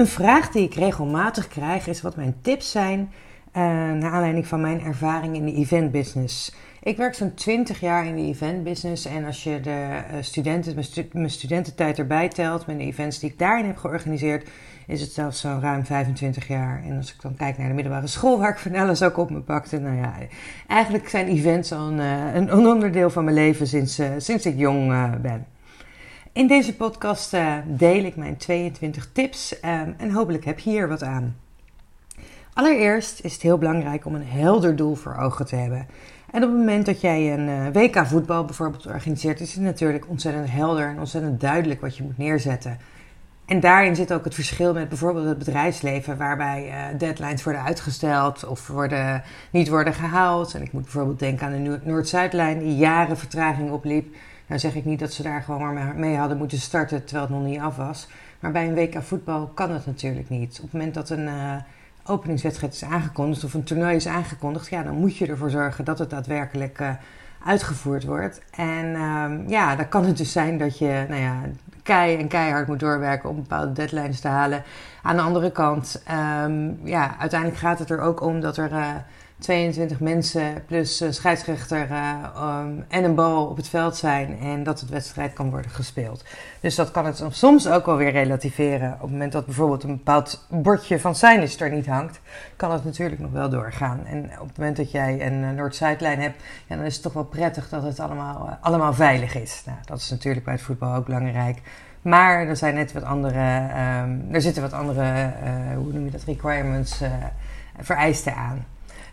Een vraag die ik regelmatig krijg is wat mijn tips zijn uh, naar aanleiding van mijn ervaring in de event business. Ik werk zo'n 20 jaar in de event business en als je de uh, studenten, mijn, stu mijn, studententijd erbij telt, met de events die ik daarin heb georganiseerd, is het zelfs zo'n ruim 25 jaar. En als ik dan kijk naar de middelbare school waar ik van alles ook op me pakte, nou ja, eigenlijk zijn events al een, een onderdeel van mijn leven sinds, sinds ik jong ben. In deze podcast uh, deel ik mijn 22 tips um, en hopelijk heb je hier wat aan. Allereerst is het heel belangrijk om een helder doel voor ogen te hebben. En op het moment dat jij een uh, WK voetbal bijvoorbeeld organiseert, is het natuurlijk ontzettend helder en ontzettend duidelijk wat je moet neerzetten. En daarin zit ook het verschil met bijvoorbeeld het bedrijfsleven, waarbij uh, deadlines worden uitgesteld of worden, niet worden gehaald. En ik moet bijvoorbeeld denken aan de Noord-Zuidlijn, die jaren vertraging opliep. Nou zeg ik niet dat ze daar gewoon maar mee hadden moeten starten terwijl het nog niet af was. Maar bij een WK voetbal kan het natuurlijk niet. Op het moment dat een uh, openingswedstrijd is aangekondigd of een toernooi is aangekondigd, ja, dan moet je ervoor zorgen dat het daadwerkelijk uh, uitgevoerd wordt. En um, ja, dan kan het dus zijn dat je, nou ja, en keihard moet doorwerken om bepaalde deadlines te halen. Aan de andere kant, um, ja, uiteindelijk gaat het er ook om dat er. Uh, 22 mensen plus een scheidsrechter uh, um, en een bal op het veld zijn en dat het wedstrijd kan worden gespeeld. Dus dat kan het soms ook wel weer relativeren. Op het moment dat bijvoorbeeld een bepaald bordje van Seines er niet hangt, kan het natuurlijk nog wel doorgaan. En op het moment dat jij een uh, Noord-Zuidlijn hebt, ja, dan is het toch wel prettig dat het allemaal, allemaal veilig is. Nou, dat is natuurlijk bij het voetbal ook belangrijk. Maar er zijn net wat andere, um, er zitten wat andere, hoe noem je dat, requirements, vereisten aan.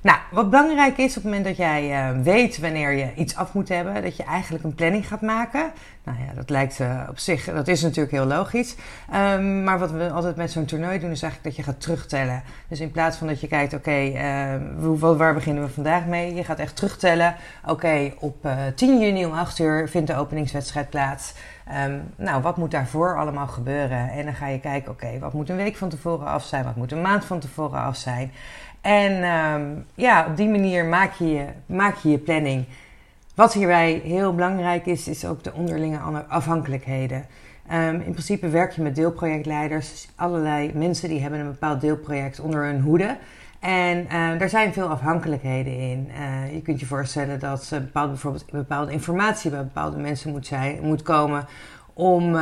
Nou, wat belangrijk is op het moment dat jij uh, weet wanneer je iets af moet hebben, dat je eigenlijk een planning gaat maken. Nou ja, dat lijkt uh, op zich, dat is natuurlijk heel logisch. Um, maar wat we altijd met zo'n toernooi doen, is eigenlijk dat je gaat terugtellen. Dus in plaats van dat je kijkt, oké, uh, waar beginnen we vandaag mee? Je gaat echt terugtellen. Oké, op uh, 10 juni om 8 uur vindt de openingswedstrijd plaats. Um, nou, wat moet daarvoor allemaal gebeuren? En dan ga je kijken, oké, wat moet een week van tevoren af zijn? Wat moet een maand van tevoren af zijn? En um, ja, op die manier maak je je, maak je je planning. Wat hierbij heel belangrijk is, is ook de onderlinge afhankelijkheden. Um, in principe werk je met deelprojectleiders, dus allerlei mensen die hebben een bepaald deelproject onder hun hoede. En uh, daar zijn veel afhankelijkheden in. Uh, je kunt je voorstellen dat bijvoorbeeld bepaalde informatie bij bepaalde mensen moet, zijn, moet komen om, uh,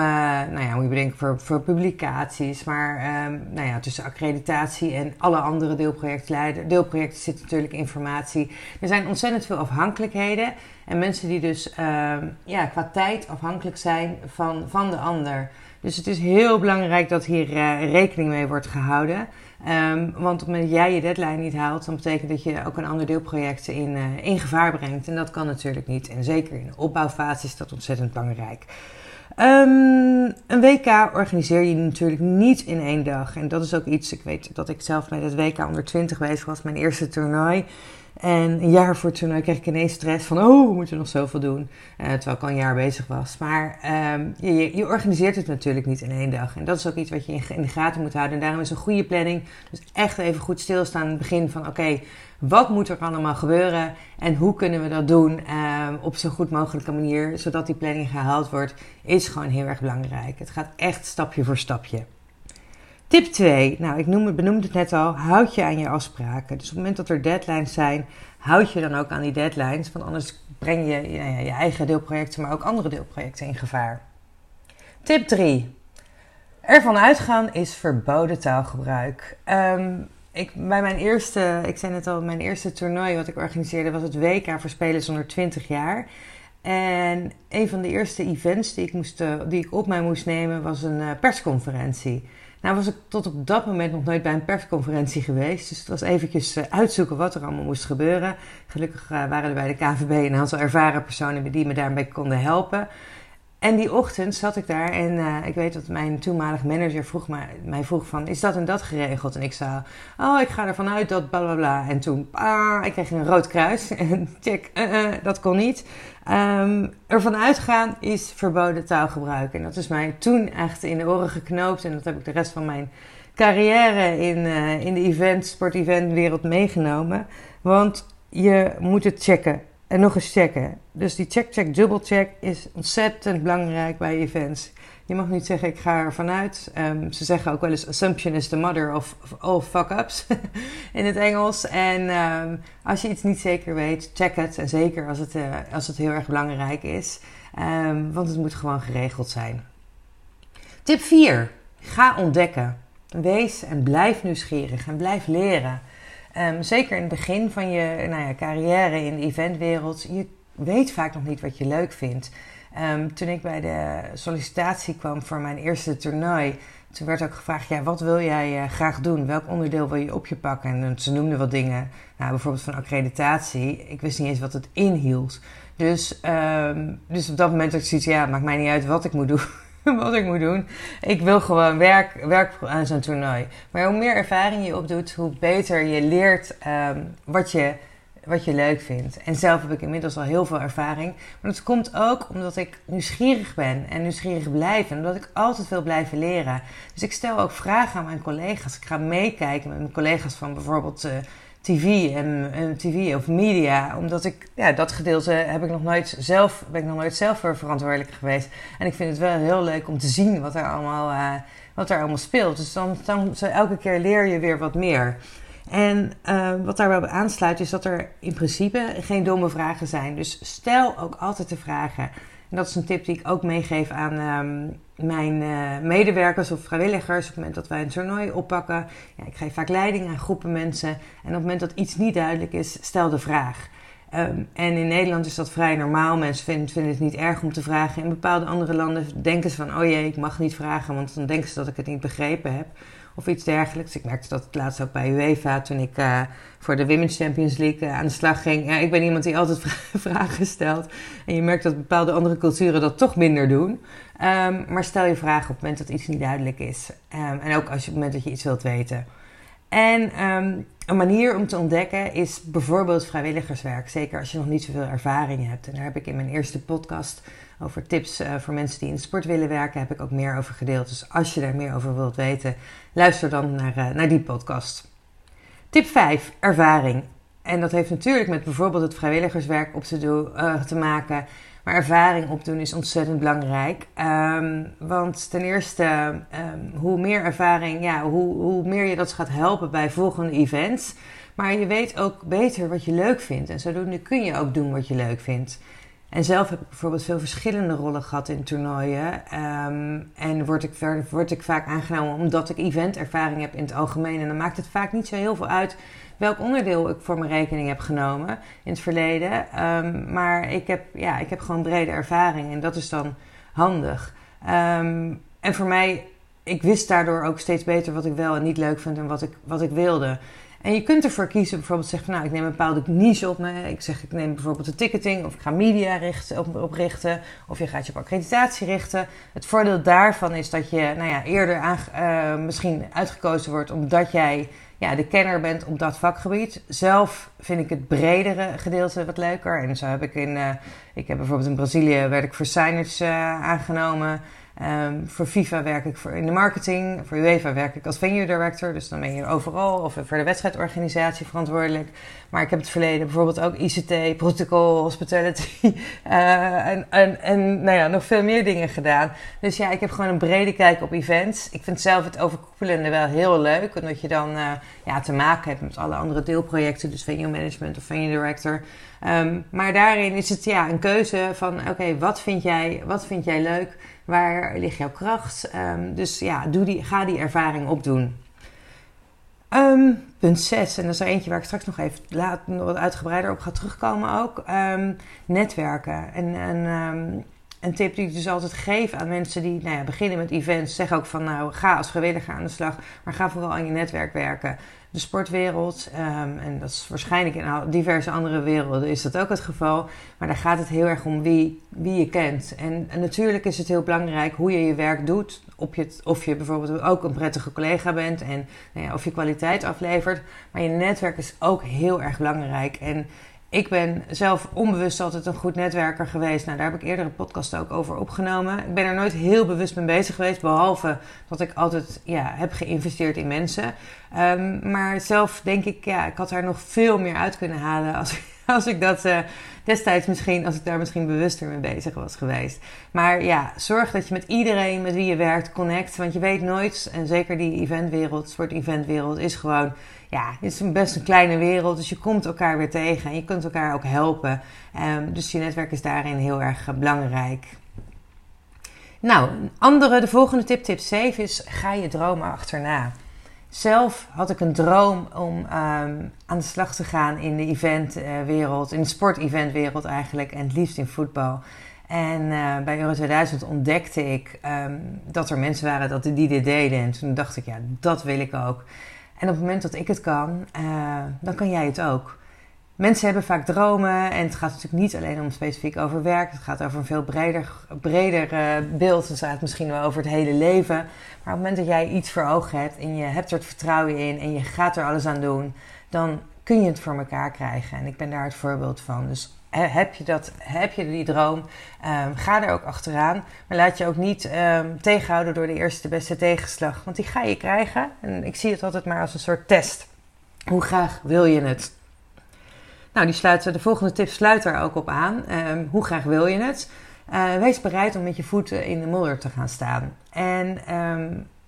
nou ja, moet je bedenken voor, voor publicaties, maar um, nou ja, tussen accreditatie en alle andere deelprojectleiders, deelprojecten zit natuurlijk informatie. Er zijn ontzettend veel afhankelijkheden en mensen die dus uh, ja, qua tijd afhankelijk zijn van, van de ander. Dus het is heel belangrijk dat hier uh, rekening mee wordt gehouden. Um, want op het moment dat jij je deadline niet haalt, dan betekent dat je ook een ander deelproject in, uh, in gevaar brengt. En dat kan natuurlijk niet. En zeker in de opbouwfase is dat ontzettend belangrijk. Um, een WK organiseer je natuurlijk niet in één dag. En dat is ook iets, ik weet dat ik zelf bij het WK onder 20 bezig was, mijn eerste toernooi. En een jaar voor het toernooi kreeg ik ineens stress van, oh, we moeten nog zoveel doen. Uh, terwijl ik al een jaar bezig was. Maar um, je, je, organiseert het natuurlijk niet in één dag. En dat is ook iets wat je in, in de gaten moet houden. En daarom is een goede planning. Dus echt even goed stilstaan aan het begin van, oké, wat moet er allemaal gebeuren en hoe kunnen we dat doen uh, op zo'n goed mogelijke manier, zodat die planning gehaald wordt, is gewoon heel erg belangrijk. Het gaat echt stapje voor stapje. Tip 2, nou ik noem benoemde het net al, houd je aan je afspraken. Dus op het moment dat er deadlines zijn, houd je dan ook aan die deadlines, want anders breng je je eigen deelprojecten, maar ook andere deelprojecten in gevaar. Tip 3, ervan uitgaan is verboden taalgebruik. Um, ik, bij mijn eerste, ik zei net al, mijn eerste toernooi wat ik organiseerde was het WK voor spelers onder 20 jaar. En een van de eerste events die ik, moest, die ik op mij moest nemen was een uh, persconferentie. Nou was ik tot op dat moment nog nooit bij een persconferentie geweest. Dus het was eventjes uh, uitzoeken wat er allemaal moest gebeuren. Gelukkig waren er bij de KVB een aantal ervaren personen die me daarbij konden helpen. En die ochtend zat ik daar en uh, ik weet dat mijn toenmalige manager vroeg mij, mij vroeg van, is dat en dat geregeld? En ik zei, oh, ik ga ervan uit dat bla bla bla. En toen, ah, ik kreeg een rood kruis en check, uh, uh, dat kon niet. Um, ervan uitgaan is verboden taalgebruik. En dat is mij toen echt in de oren geknoopt en dat heb ik de rest van mijn carrière in, in de event, sport-event wereld meegenomen. Want je moet het checken en nog eens checken. Dus die check, check, double check is ontzettend belangrijk bij events. Je mag niet zeggen, ik ga ervan uit. Um, ze zeggen ook wel eens, assumption is the mother of, all fuck-ups in het Engels. En um, als je iets niet zeker weet, check het. En zeker als het, uh, als het heel erg belangrijk is. Um, want het moet gewoon geregeld zijn. Tip 4. Ga ontdekken. Wees en blijf nieuwsgierig en blijf leren. Um, zeker in het begin van je nou ja, carrière in de eventwereld, je weet vaak nog niet wat je leuk vindt. Um, toen ik bij de sollicitatie kwam voor mijn eerste toernooi, toen werd ook gevraagd: ja, wat wil jij uh, graag doen? Welk onderdeel wil je op je pakken? En ze noemden wat dingen, nou, bijvoorbeeld van accreditatie. Ik wist niet eens wat het inhield. Dus, um, dus op dat moment had ik zoiets: ja, maakt mij niet uit wat ik moet doen. wat ik moet doen. Ik wil gewoon werk, werk aan zo'n toernooi. Maar hoe meer ervaring je opdoet, hoe beter je leert um, wat, je, wat je leuk vindt. En zelf heb ik inmiddels al heel veel ervaring. Maar dat komt ook omdat ik nieuwsgierig ben en nieuwsgierig blijf. En omdat ik altijd wil blijven leren. Dus ik stel ook vragen aan mijn collega's. Ik ga meekijken met mijn collega's van bijvoorbeeld... Uh, TV en, en, TV of media. Omdat ik, ja, dat gedeelte heb ik nog nooit zelf, ben ik nog nooit zelf verantwoordelijk geweest. En ik vind het wel heel leuk om te zien wat er allemaal, uh, wat er allemaal speelt. Dus dan, dan zo elke keer leer je weer wat meer. En uh, wat daarbij op aansluit is dat er in principe geen domme vragen zijn. Dus stel ook altijd de vragen. En dat is een tip die ik ook meegeef aan um, mijn uh, medewerkers of vrijwilligers. Op het moment dat wij een toernooi oppakken. Ja, ik geef vaak leiding aan groepen mensen. En op het moment dat iets niet duidelijk is, stel de vraag. Um, en in Nederland is dat vrij normaal. Mensen vinden, vinden, het niet erg om te vragen. In bepaalde andere landen denken ze van: oh jee, ik mag niet vragen, want dan denken ze dat ik het niet begrepen heb of iets dergelijks. Ik merkte dat het laatst ook bij UEFA toen ik uh, voor de Women's Champions League uh, aan de slag ging. Ja, ik ben iemand die altijd vragen stelt. En je merkt dat bepaalde andere culturen dat toch minder doen. Um, maar stel je vragen op het moment dat iets niet duidelijk is. Um, en ook als je, op het moment dat je iets wilt weten. En um, een manier om te ontdekken is bijvoorbeeld vrijwilligerswerk. Zeker als je nog niet zoveel ervaring hebt. En daar heb ik in mijn eerste podcast over tips uh, voor mensen die in sport willen werken, heb ik ook meer over gedeeld. Dus als je daar meer over wilt weten, luister dan naar, uh, naar die podcast. Tip 5, ervaring. En dat heeft natuurlijk met bijvoorbeeld het vrijwilligerswerk op te, doen, uh, te maken. Maar ervaring opdoen is ontzettend belangrijk. Um, want ten eerste, um, hoe meer ervaring, ja, hoe, hoe meer je dat gaat helpen bij volgende events. Maar je weet ook beter wat je leuk vindt. En zodoende kun je ook doen wat je leuk vindt. En zelf heb ik bijvoorbeeld veel verschillende rollen gehad in toernooien. Um, en word ik, word ik vaak aangenomen omdat ik eventervaring heb in het algemeen. En dan maakt het vaak niet zo heel veel uit welk onderdeel ik voor mijn rekening heb genomen in het verleden. Um, maar ik heb, ja, ik heb gewoon brede ervaring en dat is dan handig. Um, en voor mij, ik wist daardoor ook steeds beter wat ik wel en niet leuk vind en wat ik, wat ik wilde. En je kunt ervoor kiezen, bijvoorbeeld zeggen nou, ik neem een bepaalde niche op me. Ik zeg, ik neem bijvoorbeeld de ticketing of ik ga media richten, op, op richten. Of je gaat je op accreditatie richten. Het voordeel daarvan is dat je nou ja, eerder uh, misschien uitgekozen wordt omdat jij ja, de kenner bent op dat vakgebied. Zelf vind ik het bredere gedeelte wat leuker. En zo heb ik in, uh, ik heb bijvoorbeeld in Brazilië werd ik voor signage uh, aangenomen. Um, voor FIFA werk ik voor in de marketing. Voor UEFA werk ik als venue director. Dus dan ben je overal. Of voor de wedstrijdorganisatie verantwoordelijk. Maar ik heb het verleden bijvoorbeeld ook ICT, protocol, hospitality. Uh, en, en, en nou ja, nog veel meer dingen gedaan. Dus ja, ik heb gewoon een brede kijk op events. Ik vind zelf het overkoepelende wel heel leuk. Omdat je dan uh, ja, te maken hebt met alle andere deelprojecten. Dus venue management of venue director. Um, maar daarin is het ja, een keuze van oké, wat vind jij, wat vind jij leuk? Waar ligt jouw kracht? Um, dus ja, doe die, ga die ervaring opdoen. Um, punt 6, en dat is er eentje waar ik straks nog even laat, wat uitgebreider op ga terugkomen ook. Um, netwerken. En, en, een tip die ik dus altijd geef aan mensen die nou ja, beginnen met events. Zeg ook van nou, ga als vrijwilliger aan de slag, maar ga vooral aan je netwerk werken. De sportwereld, um, en dat is waarschijnlijk in diverse andere werelden is dat ook het geval. Maar daar gaat het heel erg om wie, wie je kent. En, en natuurlijk is het heel belangrijk hoe je je werk doet. Of je, of je bijvoorbeeld ook een prettige collega bent en nou ja, of je kwaliteit aflevert. Maar je netwerk is ook heel erg belangrijk. En ik ben zelf onbewust altijd een goed netwerker geweest. Nou, daar heb ik eerder een podcast ook over opgenomen. Ik ben er nooit heel bewust mee bezig geweest, behalve dat ik altijd ja, heb geïnvesteerd in mensen. Um, maar zelf denk ik, ja, ik had daar nog veel meer uit kunnen halen als, als ik dat uh, destijds misschien, als ik daar misschien bewuster mee bezig was geweest. Maar ja, zorg dat je met iedereen met wie je werkt connect. Want je weet nooit, en zeker die eventwereld, sport-eventwereld, is gewoon ja, het is best een kleine wereld, dus je komt elkaar weer tegen en je kunt elkaar ook helpen. Um, dus je netwerk is daarin heel erg uh, belangrijk. Nou, een andere, de volgende tip, tip 7 is: ga je dromen achterna. Zelf had ik een droom om um, aan de slag te gaan in de eventwereld, in de sport-eventwereld eigenlijk, en het liefst in voetbal. En uh, bij Euro 2000 ontdekte ik um, dat er mensen waren dat die dit deden. En toen dacht ik, ja, dat wil ik ook. En op het moment dat ik het kan, uh, dan kan jij het ook. Mensen hebben vaak dromen en het gaat natuurlijk niet alleen om specifiek over werk. Het gaat over een veel breder, breder uh, beeld. Het gaat misschien wel over het hele leven. Maar op het moment dat jij iets voor ogen hebt en je hebt er het vertrouwen in en je gaat er alles aan doen, dan kun je het voor elkaar krijgen. En ik ben daar het voorbeeld van. Dus heb je, dat, heb je die droom, um, ga er ook achteraan. Maar laat je ook niet um, tegenhouden door de eerste beste tegenslag. Want die ga je krijgen. En ik zie het altijd maar als een soort test. Hoe graag wil je het? Nou, die sluiten, de volgende tip sluit daar ook op aan. Um, hoe graag wil je het? Uh, wees bereid om met je voeten in de modder te gaan staan. En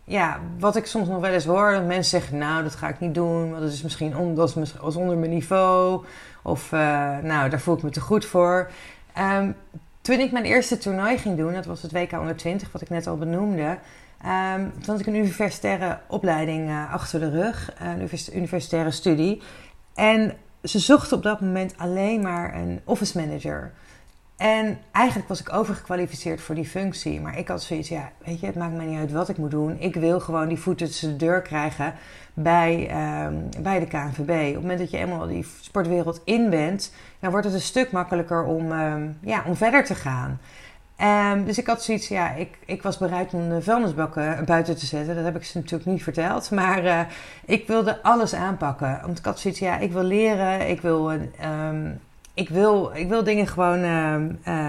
ja, wat ik soms nog wel eens hoor, dat mensen zeggen: Nou, dat ga ik niet doen, want dat is misschien on, dat is onder mijn niveau. Of uh, nou, daar voel ik me te goed voor. Um, toen ik mijn eerste toernooi ging doen, dat was het WK 120, wat ik net al benoemde. Um, had ik een universitaire opleiding uh, achter de rug, een universitaire studie. En ze zochten op dat moment alleen maar een office manager. En eigenlijk was ik overgekwalificeerd voor die functie. Maar ik had zoiets, ja, weet je, het maakt mij niet uit wat ik moet doen. Ik wil gewoon die voeten tussen de deur krijgen bij, um, bij de KNVB. Op het moment dat je eenmaal die sportwereld in bent, dan wordt het een stuk makkelijker om, um, ja, om verder te gaan. Um, dus ik had zoiets, ja, ik, ik was bereid om de vuilnisbakken buiten te zetten. Dat heb ik ze natuurlijk niet verteld. Maar uh, ik wilde alles aanpakken. Want ik had zoiets, ja, ik wil leren, ik wil um, ik wil, ik wil dingen gewoon uh,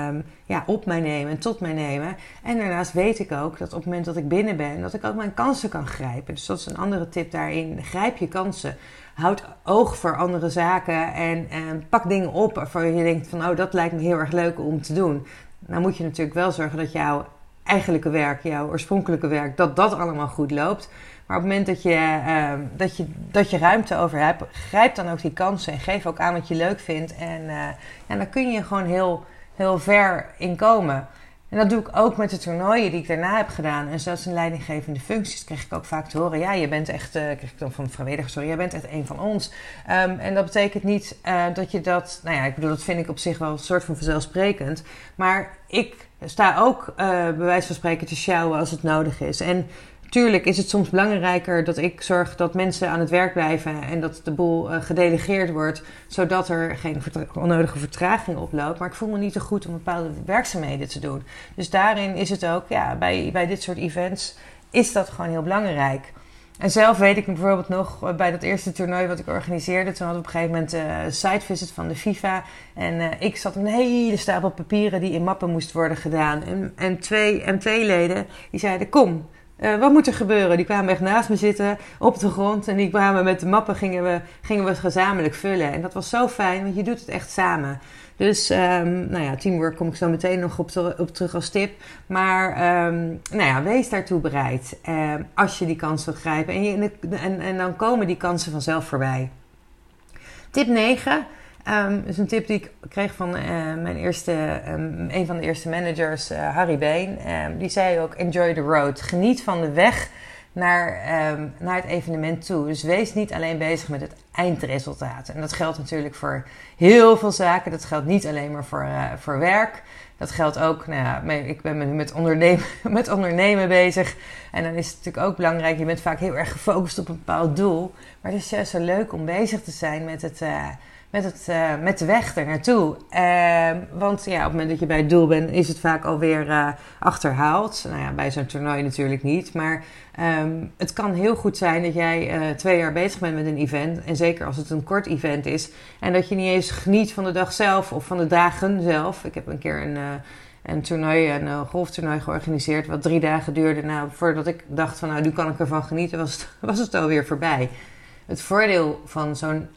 um, ja, op mij nemen en tot mij nemen. En daarnaast weet ik ook dat op het moment dat ik binnen ben, dat ik ook mijn kansen kan grijpen. Dus dat is een andere tip daarin. Grijp je kansen. Houd oog voor andere zaken en, en pak dingen op waarvan je denkt van, oh, dat lijkt me heel erg leuk om te doen. Nou moet je natuurlijk wel zorgen dat jouw eigenlijke werk, jouw oorspronkelijke werk, dat dat allemaal goed loopt. Maar op het moment dat je, uh, dat je, dat je ruimte over hebt, grijp dan ook die kansen en geef ook aan wat je leuk vindt. En uh, dan kun je gewoon heel, heel ver in komen. En dat doe ik ook met de toernooien die ik daarna heb gedaan. En zelfs in leidinggevende functies kreeg ik ook vaak te horen: ja, je bent echt, uh, kreeg ik dan van vrijwilligers, sorry, jij bent echt een van ons. Um, en dat betekent niet uh, dat je dat, nou ja, ik bedoel, dat vind ik op zich wel een soort van vanzelfsprekend. Maar ik sta ook uh, bij wijze van spreken te sjouwen als het nodig is. En Tuurlijk is het soms belangrijker dat ik zorg dat mensen aan het werk blijven en dat de boel uh, gedelegeerd wordt, zodat er geen onnodige vertraging oploopt. Maar ik voel me niet te goed om bepaalde werkzaamheden te doen. Dus daarin is het ook, ja, bij, bij dit soort events is dat gewoon heel belangrijk. En zelf weet ik bijvoorbeeld nog eh, bij dat eerste toernooi wat ik organiseerde. Toen had ik op een gegeven moment een uh, sitevisit van de FIFA. En ik zat een hele stapel papieren die in mappen moest worden gedaan. En, en twee MT-leden die zeiden: Kom, uh, wat moet er gebeuren? Die kwamen echt naast me zitten op de grond. En die kwamen met de mappen, gingen we, gingen we het gezamenlijk vullen. En dat was zo fijn, want je doet het echt samen. Dus um, nou ja, teamwork kom ik zo meteen nog op, te, op terug als tip. Maar um, nou ja, wees daartoe bereid um, als je die kans wil grijpen. En, je, en, en dan komen die kansen vanzelf voorbij. Tip 9. Um, is een tip die ik kreeg van uh, mijn eerste, um, een van de eerste managers, uh, Harry Been. Um, die zei ook: Enjoy the road. Geniet van de weg naar, ehm, naar het evenement toe. Dus wees niet alleen bezig met het eindresultaat. En dat geldt natuurlijk voor heel veel zaken. Dat geldt niet alleen maar voor, uh, voor werk. Dat geldt ook, nou ja, ik ben met ondernemen, met ondernemen bezig. En dan is het natuurlijk ook belangrijk, je bent vaak heel erg gefocust op een bepaald doel. Maar het is juist zo leuk om bezig te zijn met het, met, het, uh, met de weg er naartoe. Uh, want ja, op het moment dat je bij het doel bent, is het vaak alweer uh, achterhaald. Nou ja, bij zo'n toernooi natuurlijk niet. Maar um, het kan heel goed zijn dat jij uh, twee jaar bezig bent met een event. En zeker als het een kort event is. En dat je niet eens geniet van de dag zelf of van de dagen zelf. Ik heb een keer een een toernooi, een golftoernooi georganiseerd, wat drie dagen duurde. Nou, voordat ik dacht van nou, nu kan ik ervan genieten, was was het alweer voorbij. Het voordeel van zo'n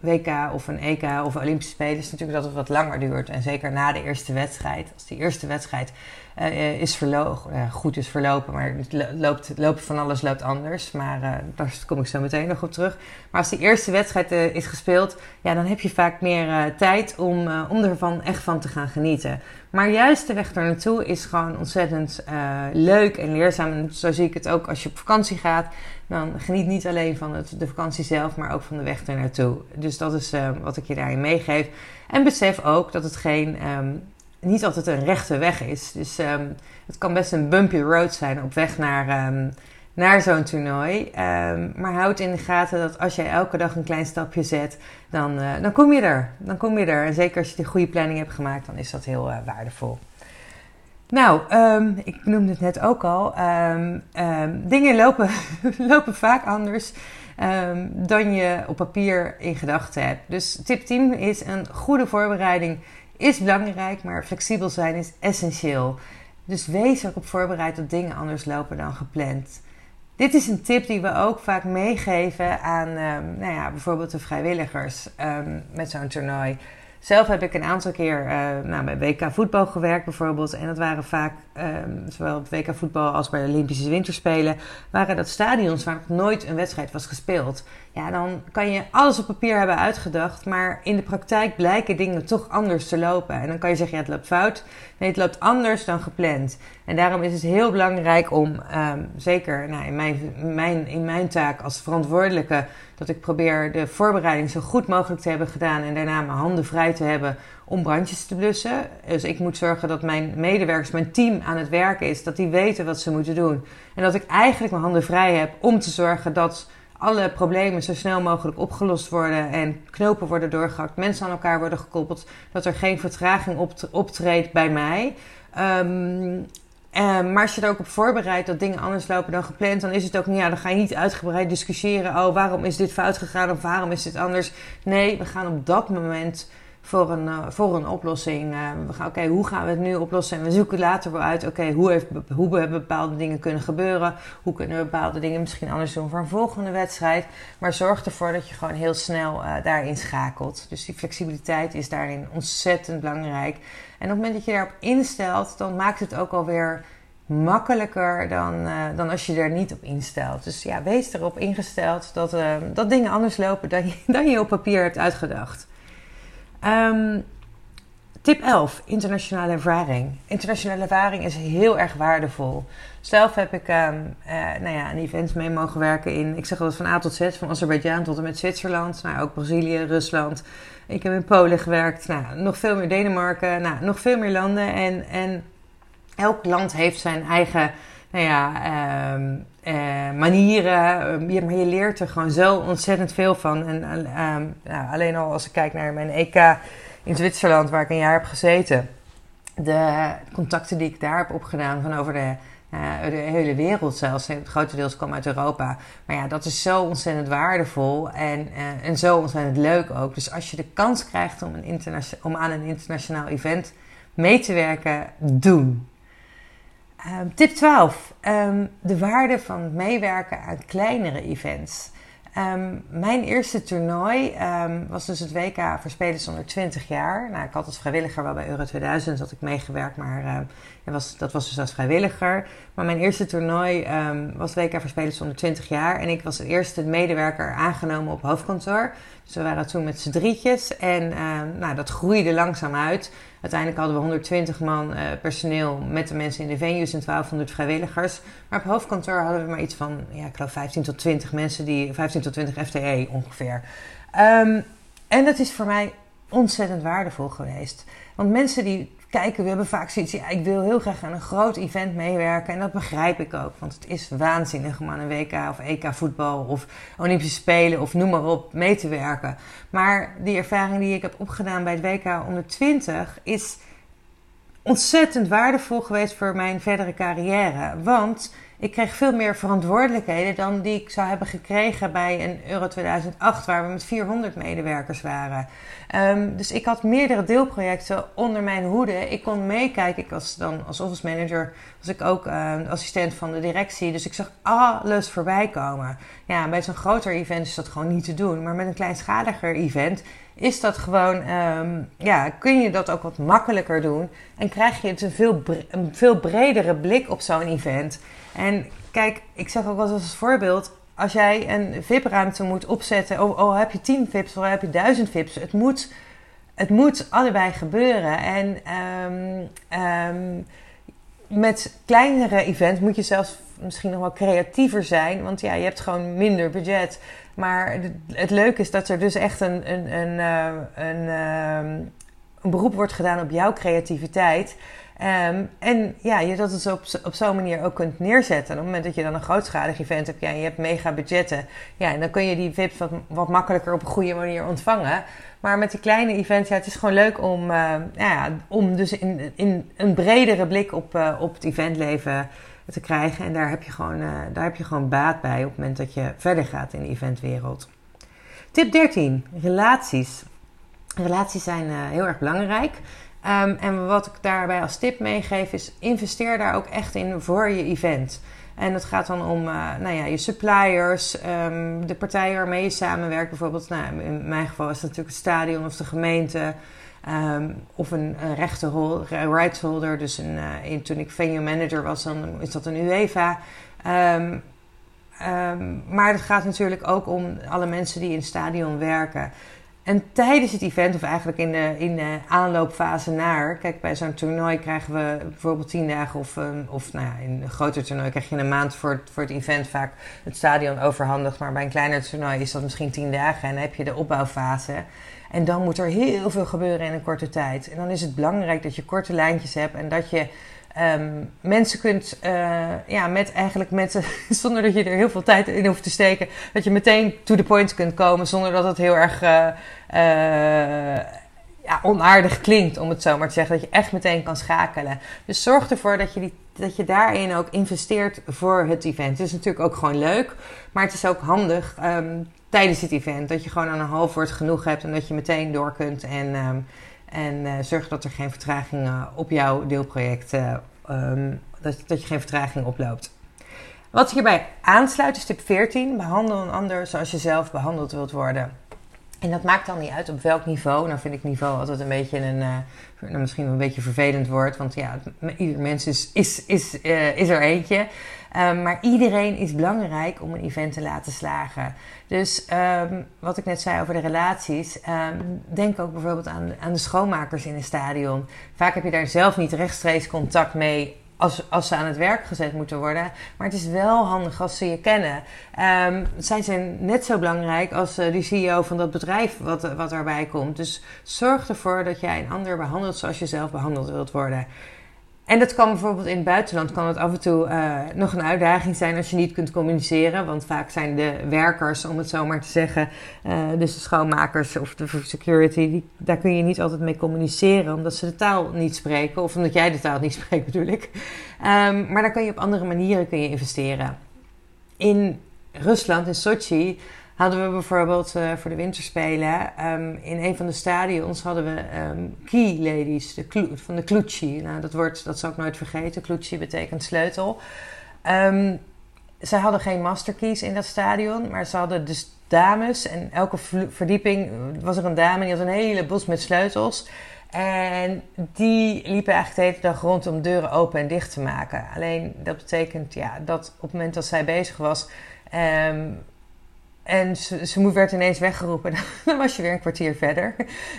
WK of een EK of Olympische Spelen is natuurlijk dat het wat langer duurt. En zeker na de eerste wedstrijd. Als die eerste wedstrijd uh, is verlopen, uh, goed is verlopen, maar het loopt, loopt van alles loopt anders. Maar uh, daar kom ik zo meteen nog op terug. Maar als die eerste wedstrijd is gespeeld, ja, dan heb je vaak meer tijd om, om ervan echt van te gaan genieten. Maar juist de weg daar naartoe is gewoon ontzettend leuk en leerzaam. En zo zie ik het ook als je op vakantie gaat. Dan geniet niet alleen van het, de vakantie zelf, maar ook van de weg er naartoe. Dus dat is wat ik je daarin meegeef. En besef ook dat het geen um, niet altijd een rechte weg is. Dus um, het kan best een bumpy road zijn op weg naar, um, naar zo'n toernooi. Um, maar houd in de gaten dat als jij elke dag een klein stapje zet, dan, uh, dan kom je er. Dan kom je er. En zeker als je de goede planning hebt gemaakt, dan is dat heel uh, waardevol. Nou, ik noemde het net ook al. dingen lopen, lopen vaak anders dan je op papier in gedachten hebt. Dus tip 10 is een goede voorbereiding is belangrijk, maar flexibel zijn is essentieel. Dus wees ook op voorbereid dat dingen anders lopen dan gepland. Dit is een tip die we ook vaak meegeven aan um, nou ja, bijvoorbeeld de vrijwilligers um, met zo'n toernooi. Zelf heb ik een aantal keer uh, bij WK voetbal gewerkt bijvoorbeeld. En dat waren vaak, um, zowel op WK voetbal als bij de Olympische Winterspelen, waren dat stadions waar nog nooit een wedstrijd was gespeeld. Ja, dan kan je alles op papier hebben uitgedacht, maar in de praktijk blijken dingen toch anders te lopen. En dan kan je zeggen, ja, het loopt fout. Nee, het loopt anders dan gepland. En daarom is het heel belangrijk om, um, zeker nou, in, mijn, mijn, in mijn taak als verantwoordelijke, dat ik probeer de voorbereiding zo goed mogelijk te hebben gedaan en daarna mijn handen vrij te hebben om brandjes te blussen. Dus ik moet zorgen dat mijn medewerkers, mijn team aan het werken is, dat die weten wat ze moeten doen. En dat ik eigenlijk mijn handen vrij heb om te zorgen dat alle problemen zo snel mogelijk opgelost worden en knopen worden doorgehakt, mensen aan elkaar worden gekoppeld, dat er geen vertraging optreedt bij mij. Um, uh, maar als je er ook op voorbereidt dat dingen anders lopen dan gepland, dan is het ook niet, ja, dan ga je niet uitgebreid discussiëren. Oh, waarom is dit fout gegaan of waarom is dit anders? Nee, we gaan op dat moment voor een, uh, voor een oplossing. Uh, we gaan, oké, hoe gaan we het nu oplossen? En we zoeken later wel uit, oké, hoe, heeft, hoe hebben bepaalde dingen kunnen gebeuren? Hoe kunnen we bepaalde dingen misschien anders doen voor een volgende wedstrijd? Maar zorg ervoor dat je gewoon heel snel uh, daarin schakelt. Dus die flexibiliteit is daarin ontzettend belangrijk. En op het moment dat je daarop instelt, dan maakt het ook alweer makkelijker dan, dan als je er niet op instelt. Dus ja, wees erop ingesteld dat, dat dingen anders lopen dan je, dan je op papier hebt uitgedacht. Um, tip 11, internationale ervaring. Internationale ervaring is heel erg waardevol. Zelf heb ik um, uh, nou ja, een event mee mogen werken in, ik zeg wel van A tot Z, van Azerbeidzjan tot en met Zwitserland, nou, ook Brazilië, Rusland. Ik heb in Polen gewerkt, nou, nog veel meer Denemarken, nou, nog veel meer landen. En, en elk land heeft zijn eigen nou ja, um, uh, manieren. Je, maar je leert er gewoon zo ontzettend veel van. En um, nou, alleen al als ik kijk naar mijn EK in Zwitserland, waar ik een jaar heb gezeten. De contacten die ik daar heb opgedaan van over de, uh, de hele wereld zelfs. Grotendeels kwam uit Europa. Maar ja, dat is zo ontzettend waardevol en, en zo ontzettend leuk ook. Dus als je de kans krijgt om, een om aan een internationaal event mee te werken, doen. Um, tip 12. Um, de waarde van meewerken aan kleinere events. Um, mijn eerste toernooi was dus het WK voor spelers onder 20 jaar. Nou, ik had als vrijwilliger wel bij Euro 2000 had ik meegewerkt, maar dat, was, dat was dus als vrijwilliger. Maar mijn eerste toernooi was WK voor spelers onder 20 jaar. En ik was de eerste medewerker aangenomen op hoofdkantoor. Ze waren toen met z'n drietjes en nou, dat groeide langzaam uit. Uiteindelijk hadden we 120 man personeel met de mensen in de venues en 1200 vrijwilligers. Maar op hoofdkantoor hadden we maar iets van, ja, ik geloof 15 tot 20 mensen, die, 15 tot 20 FTE ongeveer. Um, en dat is voor mij ontzettend waardevol geweest. Want mensen die kijken, we hebben vaak zoiets, ja, ik wil heel graag aan een groot event meewerken. En dat begrijp ik ook, want het is waanzinnig om aan een WK of EK voetbal of Olympische Spelen of noem maar op mee te werken. Maar die ervaring die ik heb opgedaan bij het WK onder 20 is ontzettend waardevol geweest voor mijn verdere carrière. Want ik kreeg veel meer verantwoordelijkheden dan die ik zou hebben gekregen bij een Euro 2008, waar we met 400 medewerkers waren. Um, dus ik had meerdere deelprojecten onder mijn hoede. Ik kon meekijken. Ik was dan als office manager was ik ook uh, assistent van de directie. Dus ik zag alles voorbij komen. Ja, bij zo'n groter event is dat gewoon niet te doen. Maar met een kleinschaliger event is dat gewoon, um, ja, kun je dat ook wat makkelijker doen. En krijg je het een veel, een veel bredere blik op zo'n event. En kijk, ik zeg ook wel als voorbeeld. Als jij een VIP-ruimte moet opzetten, oh, oh heb je 10 VIP's of heb je 1000 VIP's, het moet, het moet allebei gebeuren. En um, um, met kleinere events moet je zelfs misschien nog wel creatiever zijn, want ja, je hebt gewoon minder budget. Maar het leuke is dat er dus echt een, een, een, eh, een, een, een beroep wordt gedaan op jouw creativiteit. Um, en ja, je dat het op, op zo'n manier ook kunt neerzetten. op het moment dat je dan een grootschalig event hebt, ja, je hebt mega budgetten. Ja, en dan kun je die VIP's wat, makkelijker op een goede manier ontvangen. Maar met die kleine events, ja, het is gewoon leuk om, uh, ja, om dus in, in een bredere blik op, uh, op het eventleven te krijgen. En daar heb, je gewoon, uh, daar heb je gewoon baat bij op het moment dat je verder gaat in de eventwereld. Tip 13, relaties. Relaties zijn heel erg belangrijk. Um, en wat ik daarbij als tip meegeef is: investeer daar ook echt in voor je event. En dat gaat dan om uh, nou ja, je suppliers, um, de partijen waarmee je samenwerkt. Bijvoorbeeld, nou, in mijn geval is het natuurlijk het stadion of de gemeente. Um, of een, een rechterholder, rightsholder. Dus een, uh, in, toen ik venue manager was, dan is dat een UEFA. Maar het gaat natuurlijk ook om alle mensen die in het stadion werken. En tijdens het event, of eigenlijk in de, in aanloopfase naar, kijk, bij zo'n toernooi krijgen we bijvoorbeeld tien dagen, of, ehm, of nou ja, in een groter toernooi krijg je een maand voor het, voor het event vaak het stadion overhandigd. Maar bij een kleiner toernooi is dat misschien tien dagen en dan heb je de opbouwfase. En dan moet er heel veel gebeuren in een korte tijd. En dan is het belangrijk dat je korte lijntjes hebt en dat je Um, mensen kunt, uh, ja, met eigenlijk met, zonder dat je er heel veel tijd in hoeft te steken, dat je meteen to the point kunt komen zonder dat het heel erg uh, ja, onaardig klinkt, om het zo maar te zeggen. Dat je echt meteen kan schakelen. Dus zorg ervoor dat je, die, dat je daarin ook investeert voor het event. Het is natuurlijk ook gewoon leuk, maar het is ook handig um, tijdens het event. Dat je gewoon aan een half woord genoeg hebt en dat je meteen door kunt. En, um, en uh, zorg dat er geen vertraging op jouw deelproject uh, um, dat, dat je geen vertraging oploopt. Wat hierbij aansluit is tip 14. Behandel een ander zoals je zelf behandeld wilt worden. En dat maakt dan niet uit op welk niveau. Nou vind ik niveau altijd een beetje een, uh, misschien een beetje vervelend woord. Want ja, ieder mens is, is, is, uh, is er eentje. Um, maar iedereen is belangrijk om een event te laten slagen. Dus um, wat ik net zei over de relaties. Um, denk ook bijvoorbeeld aan, aan de schoonmakers in een stadion. Vaak heb je daar zelf niet rechtstreeks contact mee als, als ze aan het werk gezet moeten worden. Maar het is wel handig als ze je kennen. Um, zij zijn net zo belangrijk als uh, die CEO van dat bedrijf wat, wat erbij komt. Dus zorg ervoor dat jij een ander behandelt zoals je zelf behandeld wilt worden. En dat kan bijvoorbeeld in het buitenland kan het af en toe uh, nog een uitdaging zijn als je niet kunt communiceren. Want vaak zijn de werkers, om het zo maar te zeggen, uh, dus de schoonmakers of de security, die, daar kun je niet altijd mee communiceren omdat ze de taal niet spreken. Of omdat jij de taal niet spreekt bedoel ik. Um, maar daar kun je op andere manieren kun je investeren. In Rusland, in Sochi, hadden we bijvoorbeeld uh, voor de winterspelen um, in een van de stadions hadden we um, key ladies de van de Kluchi. Nou, dat woord dat zal ik nooit vergeten. Kluchi betekent sleutel. Um, ze hadden geen masterkeys in dat stadion, maar ze hadden dus dames. En elke verdieping was er een dame die had een hele bos met sleutels. En die liepen eigenlijk de hele dag rond om deuren open en dicht te maken. Alleen dat betekent ja, dat op het moment dat zij bezig was, um, en ze, ze werd ineens weggeroepen. Dan was je weer een kwartier verder.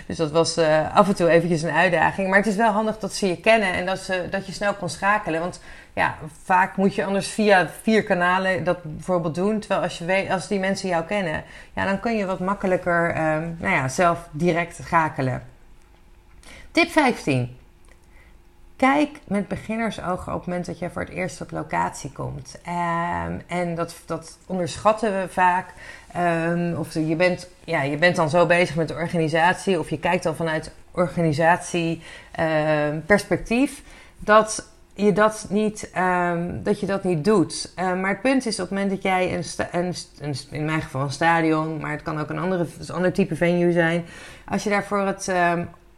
Dus dat was uh, af en toe eventjes een uitdaging. Maar het is wel handig dat ze je kennen en dat, ze, dat je snel kan schakelen. Want ja, vaak moet je anders via vier kanalen dat bijvoorbeeld doen. Terwijl als, je weet, als die mensen jou kennen, ja, dan kun je wat makkelijker um, nou ja, zelf direct schakelen. Tip 15. Kijk met beginnersogen op het moment dat je voor het eerst op locatie komt. Um, en dat, dat onderschatten we vaak. Um, of je bent, ja, je bent dan zo bezig met de organisatie, of je kijkt dan vanuit organisatieperspectief, um, dat je dat niet, dat je dat niet doet. maar het punt is op het moment dat jij een, in mijn geval een stadion, maar het kan ook een andere, ander type venue zijn. Als je daar voor het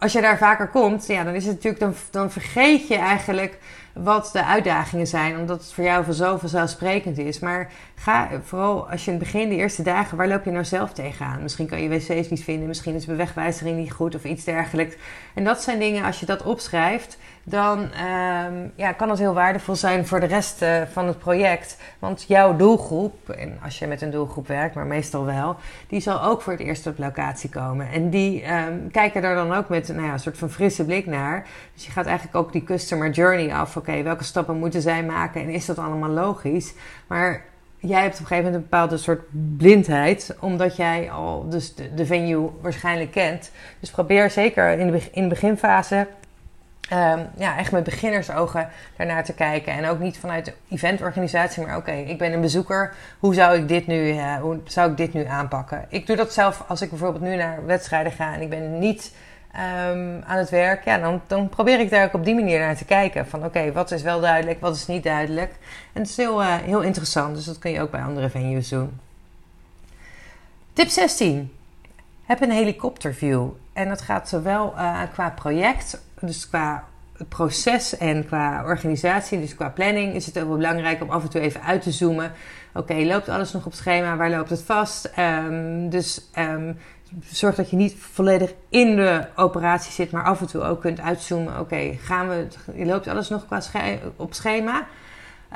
als je daar vaker komt, ja, dan is het natuurlijk, dan, dan vergeet je eigenlijk wat de uitdagingen zijn, omdat het voor jou van zo vanzelfsprekend is. Maar ga vooral als je in het begin, de eerste dagen, waar loop je nou zelf tegenaan? Misschien kan je wc's niet vinden, misschien is de wegwijzering niet goed of iets dergelijks. En dat zijn dingen, als je dat opschrijft, dan um, ja, kan het heel waardevol zijn voor de rest uh, van het project. Want jouw doelgroep, en als je met een doelgroep werkt, maar meestal wel, die zal ook voor het eerst op locatie komen. En die um, kijken daar dan ook met nou ja, een soort van frisse blik naar. Dus je gaat eigenlijk ook die customer journey af. Oké, welke stappen moeten zij maken en is dat allemaal logisch? Maar jij hebt op een gegeven moment een bepaalde soort blindheid, omdat jij al dus de, de venue waarschijnlijk kent. Dus probeer zeker in de, in de beginfase Um, ja, echt met beginnersogen daarnaar te kijken. En ook niet vanuit de eventorganisatie, maar oké, ik ben een bezoeker. Hoe zou ik dit nu, uh, hoe zou ik dit nu aanpakken? Ik doe dat zelf als ik bijvoorbeeld nu naar wedstrijden ga en ik ben niet um, aan het werk. Ja, dan, dan probeer ik daar ook op die manier naar te kijken. Van oké, wat is wel duidelijk, wat is niet duidelijk. En het is heel, uh, heel interessant, dus dat kun je ook bij andere venues doen. Tip 16. Heb een helikopterview. En dat gaat zowel uh, qua project dus qua proces en qua organisatie, dus qua planning, is het ook wel belangrijk om af en toe even uit te zoomen. Oké, loopt alles nog op schema? Waar loopt het vast? Um, dus um, zorg dat je niet volledig in de operatie zit, maar af en toe ook kunt uitzoomen. Oké, gaan we, loopt alles nog qua op schema?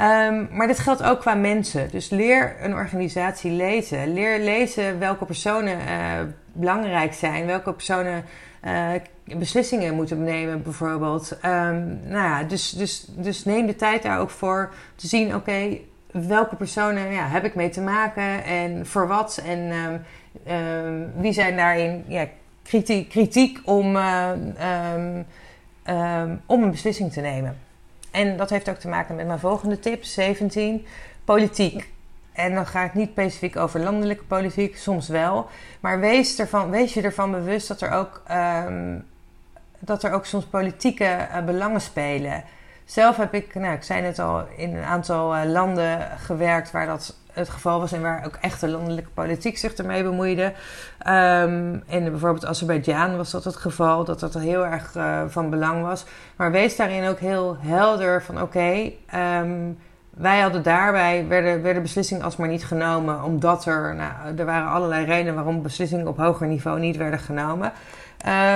Um, maar dit geldt ook qua mensen. Dus leer een organisatie lezen. Leer lezen welke personen uh, belangrijk zijn, welke personen uh, beslissingen moeten nemen, bijvoorbeeld. Um, nou ja, dus, dus, dus neem de tijd daar ook voor te zien: oké, welke personen ja, heb ik mee te maken en voor wat? En um, um, wie zijn daarin ja, kritiek, kritiek om, uh, om een beslissing te nemen? En dat heeft ook te maken met mijn volgende tip, 17, politiek. En dan ga ik niet specifiek over landelijke politiek, soms wel. Maar wees, ervan, wees je ervan bewust dat er ook, dat er ook soms politieke uh, belangen spelen. Zelf heb ik, nou, ik zei net al, in een aantal uh, landen gewerkt waar dat het geval was en waar ook echt de landelijke politiek zich ermee bemoeide. Um, in bijvoorbeeld Azerbeidzjan was dat het geval, dat dat heel erg uh, van belang was. Maar wees daarin ook heel helder van oké, um, wij hadden daarbij, werden, werden beslissingen alsmaar niet genomen, omdat er, nou, er waren allerlei redenen waarom beslissingen op hoger niveau niet werden genomen.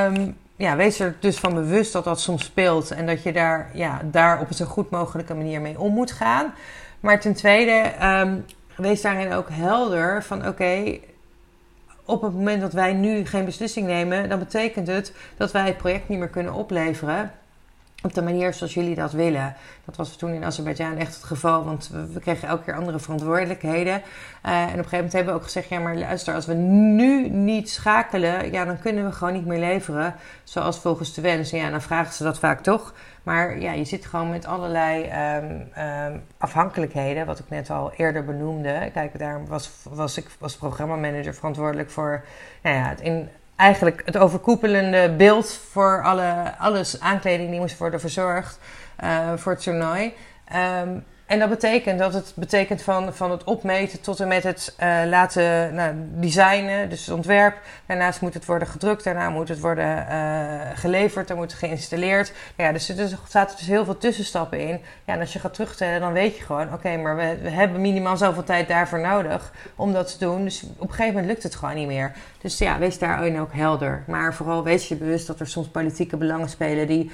Um, ja, wees er dus van bewust dat dat soms speelt en dat je daar, ja, daar op een zo goed mogelijke manier mee om moet gaan. Maar ten tweede, um, wees daarin ook helder van oké, op het moment dat wij nu geen beslissing nemen, dan betekent het dat wij het project niet meer kunnen opleveren op de manier zoals jullie dat willen. Dat was toen in Azerbeidzjan echt het geval, want we, kregen elke keer andere verantwoordelijkheden. Uh, en op een gegeven moment hebben we ook gezegd: ja, maar luister, als we nu niet schakelen, ja, dan kunnen we gewoon niet meer leveren zoals volgens de wens. En ja, dan vragen ze dat vaak toch. Maar ja, je zit gewoon met allerlei um, um, afhankelijkheden, wat ik net al eerder benoemde. Kijk, daar was, was ik als programmamanager verantwoordelijk voor nou ja, het in eigenlijk het overkoepelende beeld voor alle, alles aankleding die moest worden verzorgd uh, voor het toernooi. Um, en dat betekent dat het betekent van, van het opmeten tot en met het uh, laten nou, designen, dus het ontwerp. Daarnaast moet het worden gedrukt, daarna moet het worden uh, geleverd, dan moet het geïnstalleerd. Ja, dus er zaten dus heel veel tussenstappen in. Ja, en als je gaat terugtellen, dan weet je gewoon, oké, maar we, we, hebben minimaal zoveel tijd daarvoor nodig om dat te doen. Dus op een gegeven moment lukt het gewoon niet meer. Dus ja, wees daarin ook helder. Maar vooral wees je bewust dat er soms politieke belangen spelen die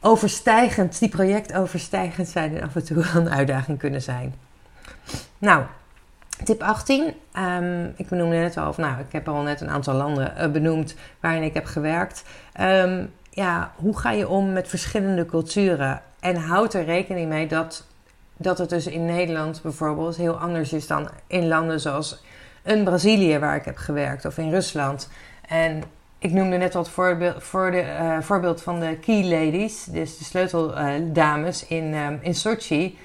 overstijgend, die projectoverstijgend zijn en af en toe een uitdaging kunnen zijn. Nou, Tip 18. Ehm, ik benoemde net al, of nou, ik heb al net een aantal landen uh, benoemd waarin ik heb gewerkt. Ehm, ja, hoe ga je om met verschillende culturen? En houd er rekening mee dat, dat het dus in Nederland bijvoorbeeld heel anders is dan in landen zoals een Brazilië waar ik heb gewerkt of in Rusland. En ik noemde net het voorbeeld, voor de, uh, voorbeeld van de key ladies, dus de sleuteldames uh, in, um, in Sochi.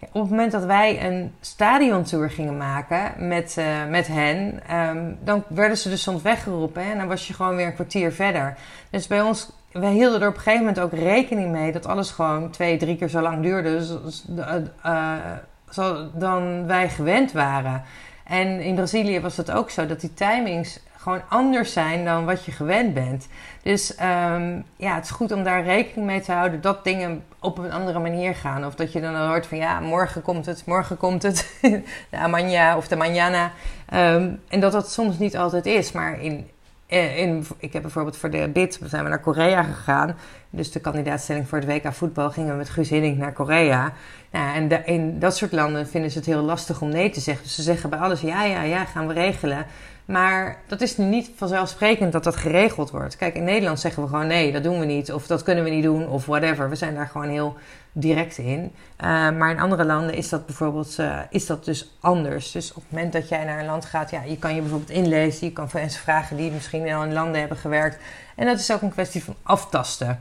Op het moment dat wij een stadiontour gingen maken met, uh, met hen, um, dan werden ze dus soms weggeroepen en dan was je gewoon weer een kwartier verder. Dus bij ons, wij hielden er op een gegeven moment ook rekening mee dat alles gewoon twee, drie keer zo lang duurde dus, uh, dan wij gewend waren. En in Brazilië was het ook zo dat die timings gewoon anders zijn dan wat je gewend bent. Dus um, ja, het is goed om daar rekening mee te houden dat dingen op een andere manier gaan. Of dat je dan hoort van ja, morgen komt het, morgen komt het. de amanja of de manjana. Um, en dat dat soms niet altijd is. Maar in, eh, in, ik heb bijvoorbeeld voor de BID zijn we naar Korea gegaan. Dus de kandidaatstelling voor het WK voetbal gingen we met Guus Hiddink naar Korea. Nou, en in dat soort landen vinden ze het heel lastig om nee te zeggen. Dus ze zeggen bij alles ja, ja, ja, gaan we regelen. Maar dat is niet vanzelfsprekend dat dat geregeld wordt. Kijk, in Nederland zeggen we gewoon nee, dat doen we niet. Of dat kunnen we niet doen, of whatever. We zijn daar gewoon heel direct in. Uh, maar in andere landen is dat bijvoorbeeld uh, is dat dus anders. Dus op het moment dat jij naar een land gaat, ja, je kan je bijvoorbeeld inlezen. Je kan mensen vragen die misschien al in landen hebben gewerkt. En dat is ook een kwestie van aftasten.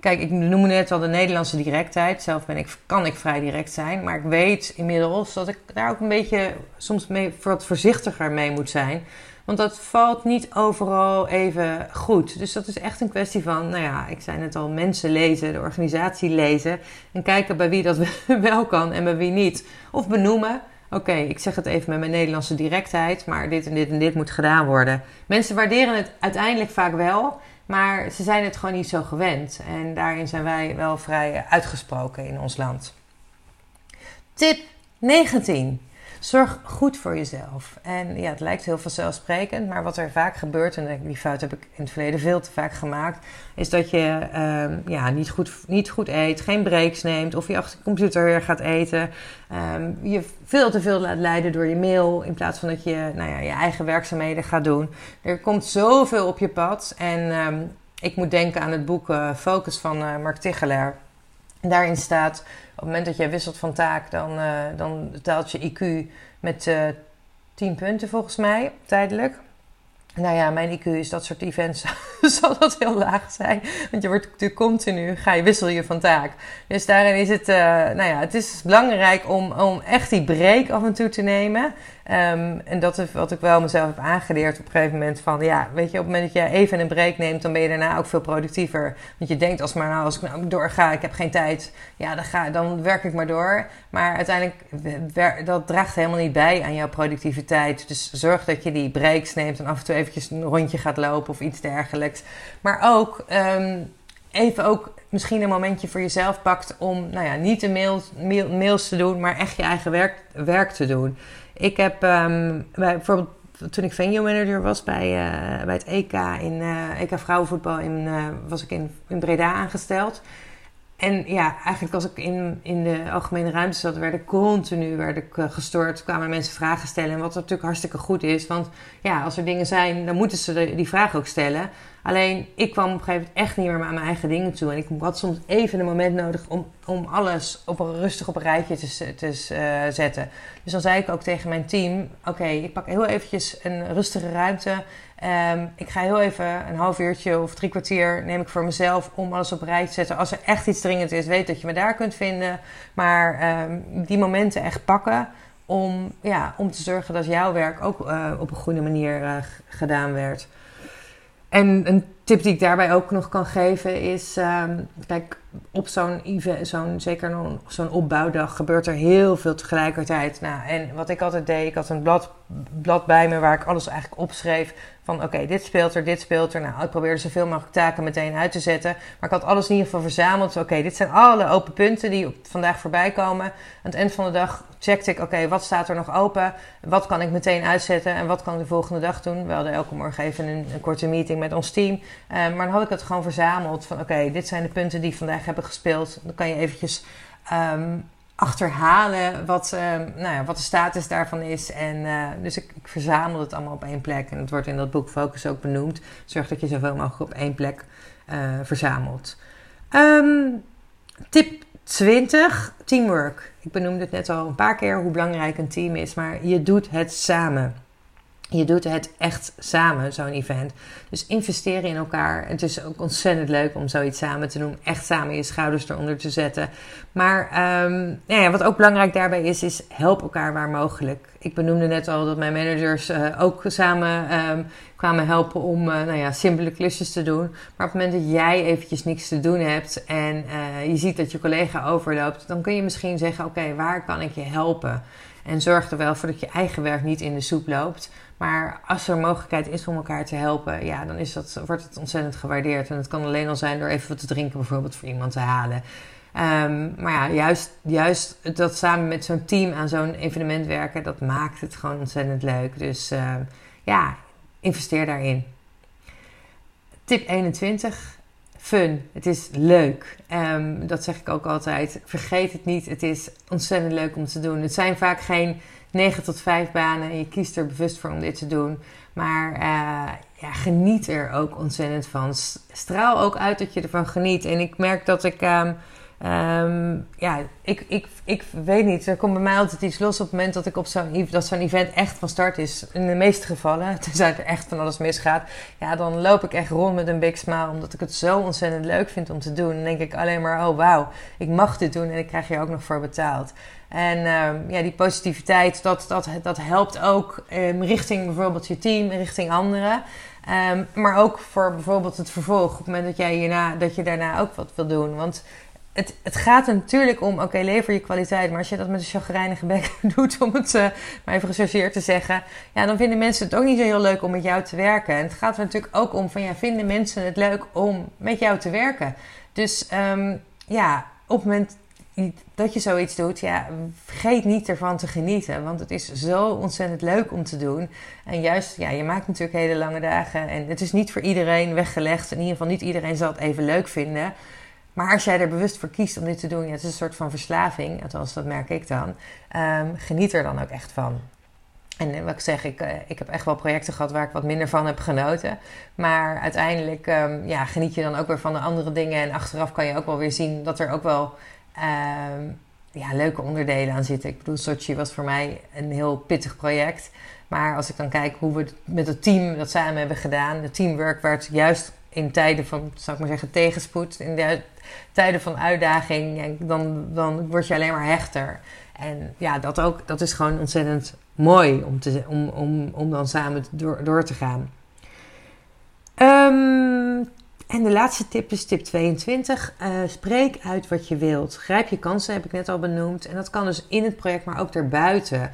Kijk, ik noemde net al de Nederlandse directheid. Zelf ben ik, kan ik vrij direct zijn. Maar ik weet inmiddels dat ik daar ook een beetje soms mee, wat voorzichtiger mee moet zijn. Want dat valt niet overal even goed. Dus dat is echt een kwestie van, nou ja, ik zei net al, mensen lezen, de organisatie lezen. En kijken bij wie dat wel kan en bij wie niet. Of benoemen. Oké, ik zeg het even met mijn Nederlandse directheid, maar dit en dit en dit moet gedaan worden. Mensen waarderen het uiteindelijk vaak wel. Maar ze zijn het gewoon niet zo gewend. En daarin zijn wij wel vrij uitgesproken in ons land. Tip 19. Zorg goed voor jezelf. En ja, het lijkt heel vanzelfsprekend, maar wat er vaak gebeurt, en die fout heb ik in het verleden veel te vaak gemaakt, is dat je um, ja, niet, goed, niet goed eet, geen breaks neemt of je achter de computer weer gaat eten. Um, je veel te veel laat leiden door je mail in plaats van dat je nou ja, je eigen werkzaamheden gaat doen. Er komt zoveel op je pad en um, ik moet denken aan het boek uh, Focus van uh, Mark Tichelaar. Daarin staat op het moment dat jij wisselt van taak, dan, uh, dan daalt je IQ met uh, 10 punten volgens mij, tijdelijk. Nou ja, mijn IQ is dat soort events zal dat heel laag zijn. Want je wordt natuurlijk continu, ga je wissel je van taak. Dus daarin is het, uh, nou ja, het is belangrijk om, om echt die break af en toe te nemen. Um, en dat is wat ik wel mezelf heb aangeleerd op een gegeven moment van, ja, weet je, op het moment dat je even een break neemt, dan ben je daarna ook veel productiever. Want je denkt als maar, nou, als ik nou doorga, ik heb geen tijd, ja, dan, ga, dan werk ik maar door. Maar uiteindelijk, dat draagt helemaal niet bij aan jouw productiviteit. Dus zorg dat je die breaks neemt en af en toe eventjes een rondje gaat lopen of iets dergelijks. Maar ook, um, even ook misschien een momentje voor jezelf pakt om, nou ja, niet de mails, mail, mails te doen, maar echt je eigen werk, werk te doen. Ik heb bij, bijvoorbeeld toen ik venue manager was bij, uh, bij het EK in uh, EK vrouwenvoetbal in, uh, was ik in, in Breda aangesteld. En ja, eigenlijk als ik in, in de algemene ruimte zat, werd ik continu werd ik, gestoord. Kwamen mensen vragen stellen. En wat natuurlijk hartstikke goed is. Want ja, als er dingen zijn, dan moeten ze die vragen ook stellen. Alleen ik kwam op een gegeven moment echt niet meer aan mijn eigen dingen toe. En ik had soms even een moment nodig om, om alles op een, rustig op een rijtje te, te uh, zetten. Dus dan zei ik ook tegen mijn team: Oké, ik pak heel eventjes een rustige ruimte. Um, ik ga heel even een half uurtje of drie kwartier neem ik voor mezelf om alles op een rij te zetten. Als er echt iets dringend is, weet dat je me daar kunt vinden. Maar um, die momenten echt pakken om, ja, om te zorgen dat jouw werk ook uh, op een goede manier uh, gedaan werd. En een tip die ik daarbij ook nog kan geven is, um, kijk, op zo'n event, zo'n, zeker zo'n opbouwdag, gebeurt er heel veel tegelijkertijd. Nou, en wat ik altijd deed, ik had een blad, blad bij me waar ik alles eigenlijk opschreef. Van oké, dit speelt er, dit speelt er. Nou, ik probeerde zoveel mogelijk taken meteen uit te zetten. Maar ik had alles in ieder geval verzameld. Oké, dit zijn alle open punten die vandaag voorbij komen. Aan het eind van de dag checkte ik, oké, wat staat er nog open? Wat kan ik meteen uitzetten en wat kan ik de volgende dag doen? We hadden elke morgen even een, korte meeting met ons team. Uh, maar dan had ik het gewoon verzameld van, oké, dit zijn de punten die vandaag hebben gespeeld. Dan kan je eventjes um, achterhalen wat, ehm, nou ja, wat de status daarvan is. En, uh, dus ik, verzamel het allemaal op één plek. En het wordt in dat boek Focus ook benoemd. Zorg dat je zoveel mogelijk op één plek uh, verzamelt. Um, tip 20, teamwork. Ik benoemde het net al een paar keer hoe belangrijk een team is. Maar je doet het samen. Je doet het echt samen, zo'n event. Dus investeren in elkaar. Het is ook ontzettend leuk om zoiets samen te doen. Echt samen je schouders eronder te zetten. Maar um, ja, wat ook belangrijk daarbij is, is help elkaar waar mogelijk. Ik benoemde net al dat mijn managers uh, ook samen um, kwamen helpen om uh, nou ja, simpele klusjes te doen. Maar op het moment dat jij eventjes niks te doen hebt en uh, je ziet dat je collega overloopt, dan kun je misschien zeggen: Oké, waar kan ik je helpen? En zorg er wel voor dat je eigen werk niet in de soep loopt. Maar als er mogelijkheid is om elkaar te helpen, ja, dan is dat, wordt het ontzettend gewaardeerd. En het kan alleen al zijn door even wat te drinken, bijvoorbeeld voor iemand te halen. Um, maar ja, juist, juist dat samen met zo'n team aan zo'n evenement werken, dat maakt het gewoon ontzettend leuk. Dus uh, ja, investeer daarin. Tip 21. Fun. Het is leuk. Um, dat zeg ik ook altijd. Vergeet het niet. Het is ontzettend leuk om te doen. Het zijn vaak geen 9 tot 5 banen. En je kiest er bewust voor om dit te doen. Maar uh, ja, geniet er ook ontzettend van. Straal ook uit dat je ervan geniet. En ik merk dat ik. Um, Um, ja, ik, ik, ik weet niet. Er komt bij mij altijd iets los op het moment dat ik op zo'n dat zo'n event echt van start is. In de meeste gevallen, tenzij er echt van alles misgaat. Ja, dan loop ik echt rond met een big smile. Omdat ik het zo ontzettend leuk vind om te doen. Dan denk ik alleen maar, oh wauw, ik mag dit doen en ik krijg hier ook nog voor betaald. En um, ja, die positiviteit, dat, dat, dat helpt ook richting bijvoorbeeld je team, richting anderen. Um, maar ook voor bijvoorbeeld het vervolg. Op het moment dat, jij hierna, dat je daarna ook wat wil doen. Want het, het gaat er natuurlijk om, oké, lever je kwaliteit. Maar als je dat met een chagrijnige bek doet, om het uh, maar even gechargeerd te zeggen. Ja, dan vinden mensen het ook niet zo heel leuk om met jou te werken. En het gaat er natuurlijk ook om van, ja, vinden mensen het leuk om met jou te werken? Dus um, ja, op het moment dat je zoiets doet, ja, vergeet niet ervan te genieten. Want het is zo ontzettend leuk om te doen. En juist, ja, je maakt natuurlijk hele lange dagen. En het is niet voor iedereen weggelegd. In ieder geval niet iedereen zal het even leuk vinden. Maar als jij er bewust voor kiest om dit te doen, ja, het is een soort van verslaving, althans dat merk ik dan. Um, geniet er dan ook echt van. En eh, wat ik zeg, ik, uh, ik heb echt wel projecten gehad waar ik wat minder van heb genoten. Maar uiteindelijk um, ja, geniet je dan ook weer van de andere dingen. En achteraf kan je ook wel weer zien dat er ook wel um, ja, leuke onderdelen aan zitten. Ik bedoel, Sochi was voor mij een heel pittig project. Maar als ik dan kijk hoe we met het team dat samen hebben gedaan, de teamwork werd juist in tijden van, zou ik maar zeggen, tegenspoed, in de tijden van uitdaging, dan, dan word je alleen maar hechter. En ja, dat, ook, dat is gewoon ontzettend mooi om, te, om, om, om dan samen door, door te gaan. Um, en de laatste tip is tip 22. Uh, spreek uit wat je wilt. Grijp je kansen, heb ik net al benoemd. En dat kan dus in het project, maar ook daarbuiten.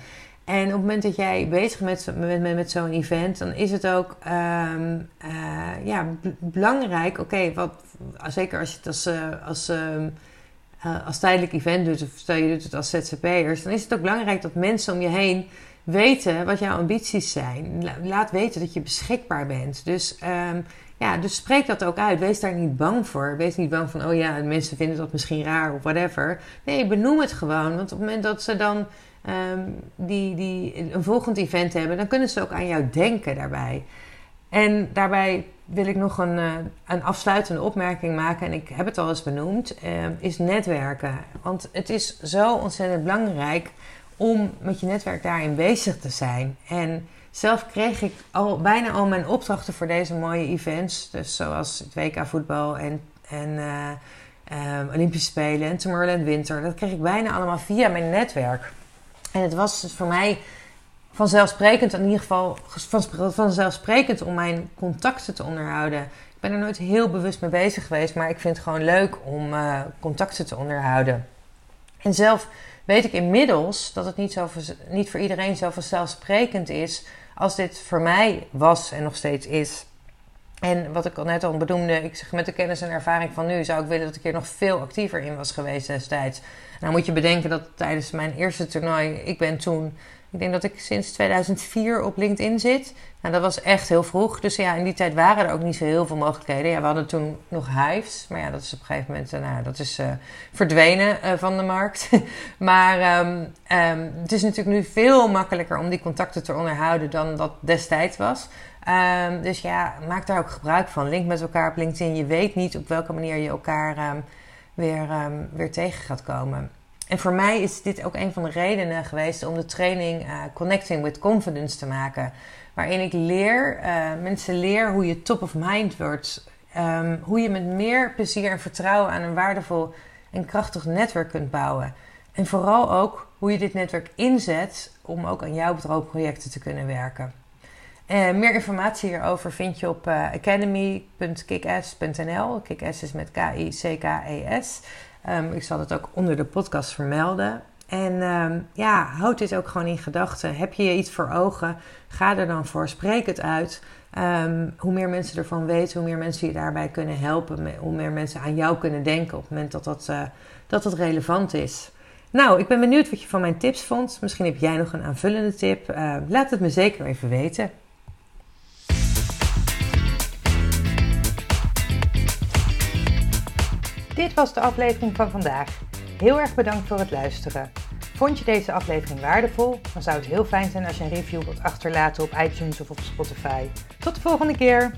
En op het moment dat jij bezig bent met, met, met zo'n event, dan is het ook um, uh, ja, belangrijk. Oké, wat zeker als je het als, uh, als, uh, als tijdelijk event doet, of stel je doet het als ZZP'ers, dan is het ook belangrijk dat mensen om je heen weten wat jouw ambities zijn. Laat weten dat je beschikbaar bent. Dus, um, ja, dus spreek dat ook uit. Wees daar niet bang voor. Wees niet bang van, oh ja, mensen vinden dat misschien raar of whatever. Nee, benoem het gewoon. Want op het moment dat ze dan um, die, die een volgend event hebben, dan kunnen ze ook aan jou denken daarbij. En daarbij wil ik nog een, uh, een afsluitende opmerking maken, en ik heb het al eens benoemd, uh, is netwerken. Want het is zo ontzettend belangrijk om met je netwerk daarin bezig te zijn. En zelf kreeg ik al bijna al mijn opdrachten voor deze mooie events, dus zoals het WK voetbal en, en uh, Olympische Spelen en Tomorrowland Winter. Dat kreeg ik bijna allemaal via mijn netwerk. En het was dus voor mij vanzelfsprekend, in ieder geval vanzelfsprekend om mijn contacten te onderhouden. Ik ben er nooit heel bewust mee bezig geweest, maar ik vind het gewoon leuk om uh, contacten te onderhouden. En zelf weet ik inmiddels dat het niet, zo, niet voor iedereen zo vanzelfsprekend is als dit voor mij was en nog steeds is. En wat ik al net al benoemde, ik zeg met de kennis en ervaring van nu, zou ik willen dat ik hier nog veel actiever in was geweest destijds. Nou moet je bedenken dat tijdens mijn eerste toernooi, ik ben toen Ik denk dat ik sinds 2004 op LinkedIn zit. Nou, dat was echt heel vroeg. Dus ja, in die tijd waren er ook niet zo heel veel mogelijkheden. Ja, we hadden toen nog Hives. Maar ja, dat is op een gegeven moment uh, nou, dat is, uh, verdwenen uh, van de markt. maar um, um, het is natuurlijk nu veel makkelijker om die contacten te onderhouden dan dat destijds was. Um, dus ja, maak daar ook gebruik van. Link met elkaar op LinkedIn. Je weet niet op welke manier je elkaar weer, weer tegen gaat komen. En voor mij is dit ook een van de redenen geweest om de training uh, Connecting with Confidence te maken. Waarin ik leer, uh, mensen leer hoe je top of mind wordt. Hoe je met meer plezier en vertrouwen aan een waardevol en krachtig netwerk kunt bouwen. En vooral ook hoe je dit netwerk inzet om ook aan jouw droomprojecten te kunnen werken. Uh, meer informatie hierover vind je op uh, academy.kickass.nl. Kickass is met K-I-C-K-E-S. Um, ik zal het ook onder de podcast vermelden. En um, ja, houd dit ook gewoon in gedachten. Heb je iets voor ogen? Ga er dan voor. Spreek het uit. Um, hoe meer mensen ervan weten, hoe meer mensen je daarbij kunnen helpen. Hoe meer mensen aan jou kunnen denken op het moment dat dat, uh, dat, relevant is. Nou, ik ben benieuwd wat je van mijn tips vond. Misschien heb jij nog een aanvullende tip. Laat het me zeker even weten. Dit was de aflevering van vandaag. Heel erg bedankt voor het luisteren. Vond je deze aflevering waardevol? Dan zou het heel fijn zijn als je een review wilt achterlaten op iTunes of op Spotify. Tot de volgende keer!